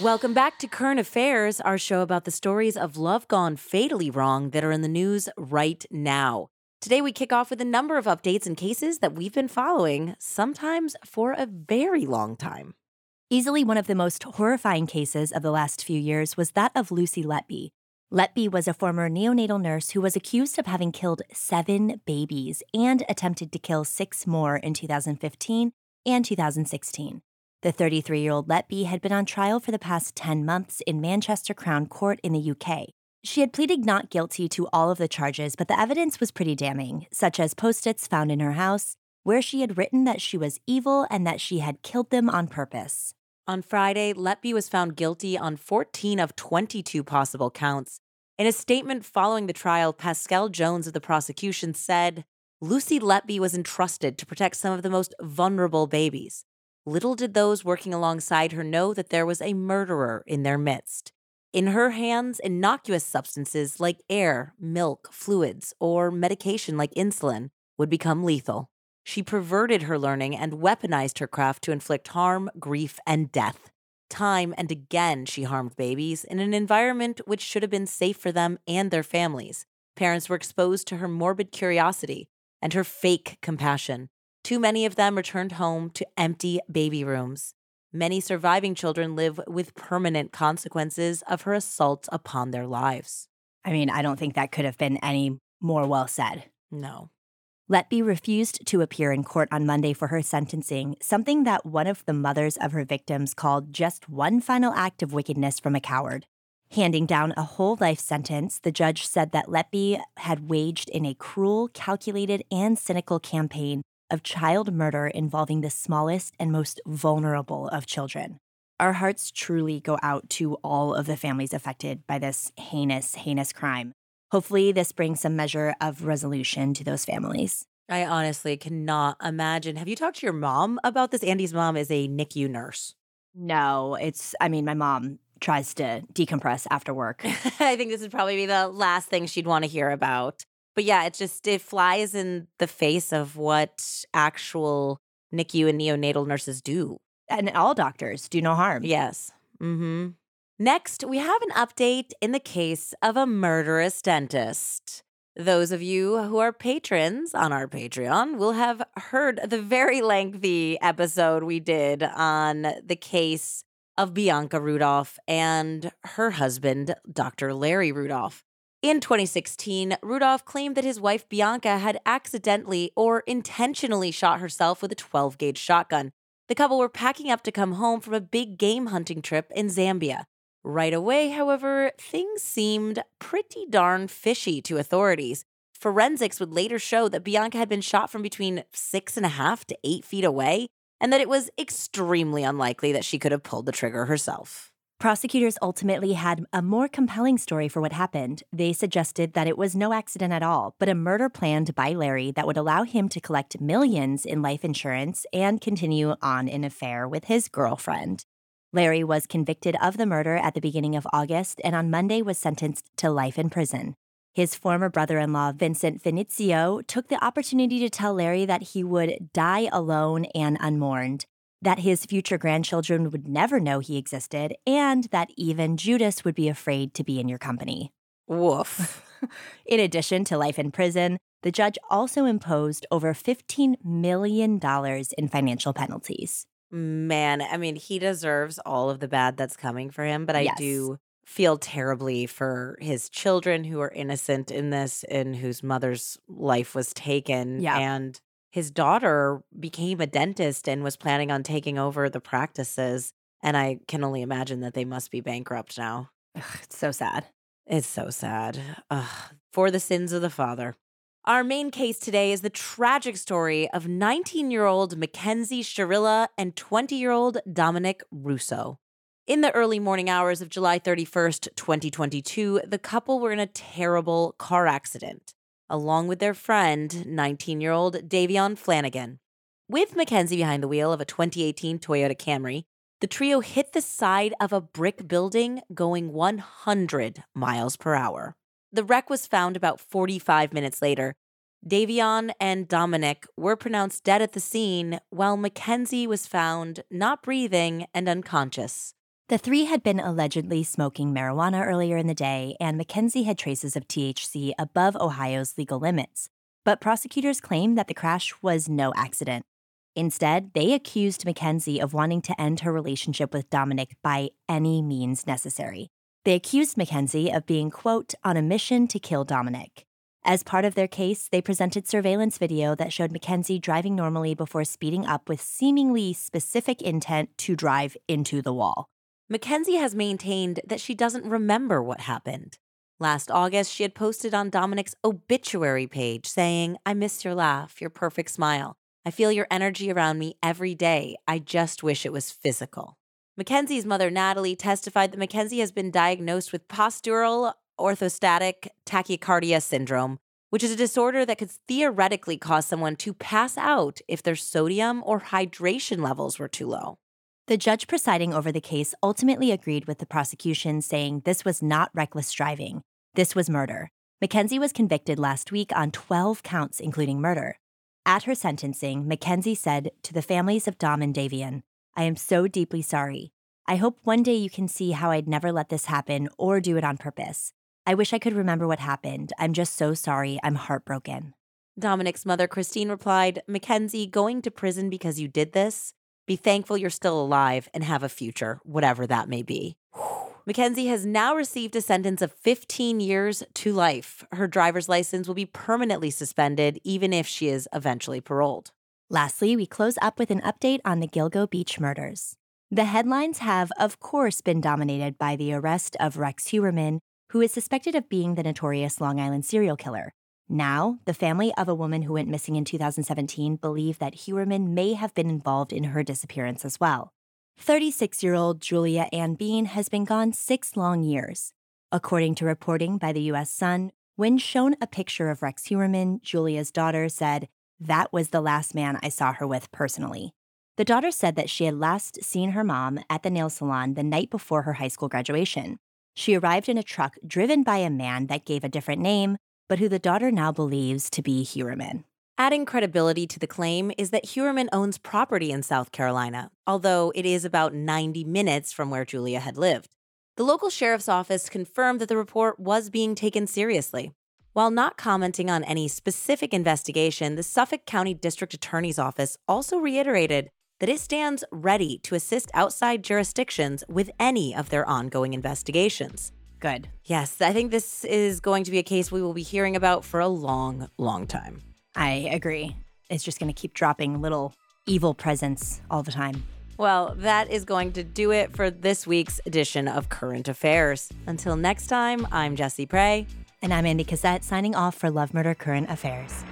Welcome back to Current Affairs, our show about the stories of love gone fatally wrong that are in the news right now. Today, we kick off with a number of updates and cases that we've been following, sometimes for a very long time. Easily one of the most horrifying cases of the last few years was that of Lucy Letby. Letby was a former neonatal nurse who was accused of having killed seven babies and attempted to kill six more in 2015 and 2016. The 33 year old Letby had been on trial for the past 10 months in Manchester Crown Court in the UK. She had pleaded not guilty to all of the charges, but the evidence was pretty damning, such as post its found in her house, where she had written that she was evil and that she had killed them on purpose. On Friday, Letby was found guilty on 14 of 22 possible counts. In a statement following the trial, Pascale Jones of the prosecution said Lucy Letby was entrusted to protect some of the most vulnerable babies. Little did those working alongside her know that there was a murderer in their midst. In her hands, innocuous substances like air, milk, fluids, or medication like insulin would become lethal. She perverted her learning and weaponized her craft to inflict harm, grief, and death. Time and again, she harmed babies in an environment which should have been safe for them and their families. Parents were exposed to her morbid curiosity and her fake compassion. Too many of them returned home to empty baby rooms. Many surviving children live with permanent consequences of her assault upon their lives. I mean, I don't think that could have been any more well said. No. Letby refused to appear in court on Monday for her sentencing, something that one of the mothers of her victims called just one final act of wickedness from a coward. Handing down a whole life sentence, the judge said that Letby had waged in a cruel, calculated, and cynical campaign of child murder involving the smallest and most vulnerable of children. Our hearts truly go out to all of the families affected by this heinous, heinous crime. Hopefully, this brings some measure of resolution to those families. I honestly cannot imagine. Have you talked to your mom about this? Andie's mom is a NICU nurse. No, it's, I mean, my mom tries to decompress after work. I think this would probably be the last thing she'd want to hear about. But yeah, it just it flies in the face of what actual NICU and neonatal nurses do. And all doctors do no harm. Yes. Mm-hmm. Next, we have an update in the case of a murderous dentist. Those of you who are patrons on our Patreon will have heard the very lengthy episode we did on the case of Bianca Rudolph and her husband, Dr. Larry Rudolph. In 2016, Rudolph claimed that his wife Bianca had accidentally or intentionally shot herself with a 12 gauge shotgun. The couple were packing up to come home from a big game hunting trip in Zambia. Right away, however, things seemed pretty darn fishy to authorities. Forensics would later show that Bianca had been shot from between six and a half to eight feet away, and that it was extremely unlikely that she could have pulled the trigger herself. Prosecutors ultimately had a more compelling story for what happened. They suggested that it was no accident at all, but a murder planned by Larry that would allow him to collect millions in life insurance and continue on an affair with his girlfriend. Larry was convicted of the murder at the beginning of August and on Monday was sentenced to life in prison. His former brother in law, Vincent Finizio, took the opportunity to tell Larry that he would die alone and unmourned that his future grandchildren would never know he existed, and that even Judas would be afraid to be in your company. Woof. in addition to life in prison, the judge also imposed over $15 million in financial penalties. Man, I mean, he deserves all of the bad that's coming for him, but I Yes. do feel terribly for his children who are innocent in this and whose mother's life was taken. Yeah. And his daughter became a dentist and was planning on taking over the practices. And I can only imagine that they must be bankrupt now. Ugh, it's so sad. It's so sad. Ugh, for the sins of the father. Our main case today is the tragic story of 19 year old Mackenzie Shirilla and 20 year old Dominic Russo. In the early morning hours of July 31st, 2022, the couple were in a terrible car accident, along with their friend, 19 year old Davion Flanagan. With Mackenzie behind the wheel of a 2018 Toyota Camry, the trio hit the side of a brick building going 100 miles per hour. The wreck was found about 45 minutes later. Davion and Dominic were pronounced dead at the scene, while Mackenzie was found not breathing and unconscious. The three had been allegedly smoking marijuana earlier in the day, and Mackenzie had traces of THC above Ohio's legal limits. But prosecutors claim that the crash was no accident. Instead, they accused Mackenzie of wanting to end her relationship with Dominic by any means necessary. They accused Mackenzie of being, quote, on a mission to kill Dominic. As part of their case, they presented surveillance video that showed Mackenzie driving normally before speeding up with seemingly specific intent to drive into the wall. Mackenzie has maintained that she doesn't remember what happened. Last August, she had posted on Dominic's obituary page saying, I miss your laugh, your perfect smile. I feel your energy around me every day. I just wish it was physical. Mackenzie's mother, Natalie, testified that Mackenzie has been diagnosed with postural orthostatic tachycardia syndrome, which is a disorder that could theoretically cause someone to pass out if their sodium or hydration levels were too low. The judge presiding over the case ultimately agreed with the prosecution, saying this was not reckless driving. This was murder. Mackenzie was convicted last week on 12 counts, including murder. At her sentencing, Mackenzie said to the families of Dom and Davion, I am so deeply sorry. I hope one day you can see how I'd never let this happen or do it on purpose. I wish I could remember what happened. I'm just so sorry. I'm heartbroken. Dominic's mother, Christine, replied Mackenzie, going to prison because you did this, be thankful you're still alive and have a future, whatever that may be. Mackenzie has now received a sentence of 15 years to life. Her driver's license will be permanently suspended, even if she is eventually paroled. Lastly, we close up with an update on the Gilgo Beach murders. The headlines have, of course, been dominated by the arrest of Rex Heuermann, who is suspected of being the notorious Long Island serial killer. Now, the family of a woman who went missing in 2017 believe that Heuermann may have been involved in her disappearance as well. 36 year old Julia Ann Bean has been gone six long years. According to reporting by the U.S. Sun, when shown a picture of Rex Heuermann, Julia's daughter said, That was the last man I saw her with personally. The daughter said that she had last seen her mom at the nail salon the night before her high school graduation. She arrived in a truck driven by a man that gave a different name, but who the daughter now believes to be Heuermann. Adding credibility to the claim is that Heuermann owns property in South Carolina, although it is about 90 minutes from where Julia had lived. The local sheriff's office confirmed that the report was being taken seriously. While not commenting on any specific investigation, the Suffolk County District Attorney's Office also reiterated that it stands ready to assist outside jurisdictions with any of their ongoing investigations. Good. Yes, I think this is going to be a case we will be hearing about for a long, long time. I agree. It's just going to keep dropping little evil presents all the time. Well, that is going to do it for this week's edition of Current Affairs. Until next time, I'm Jessie Pray. And I'm Andie Cassette signing off for Love Murder Current Affairs.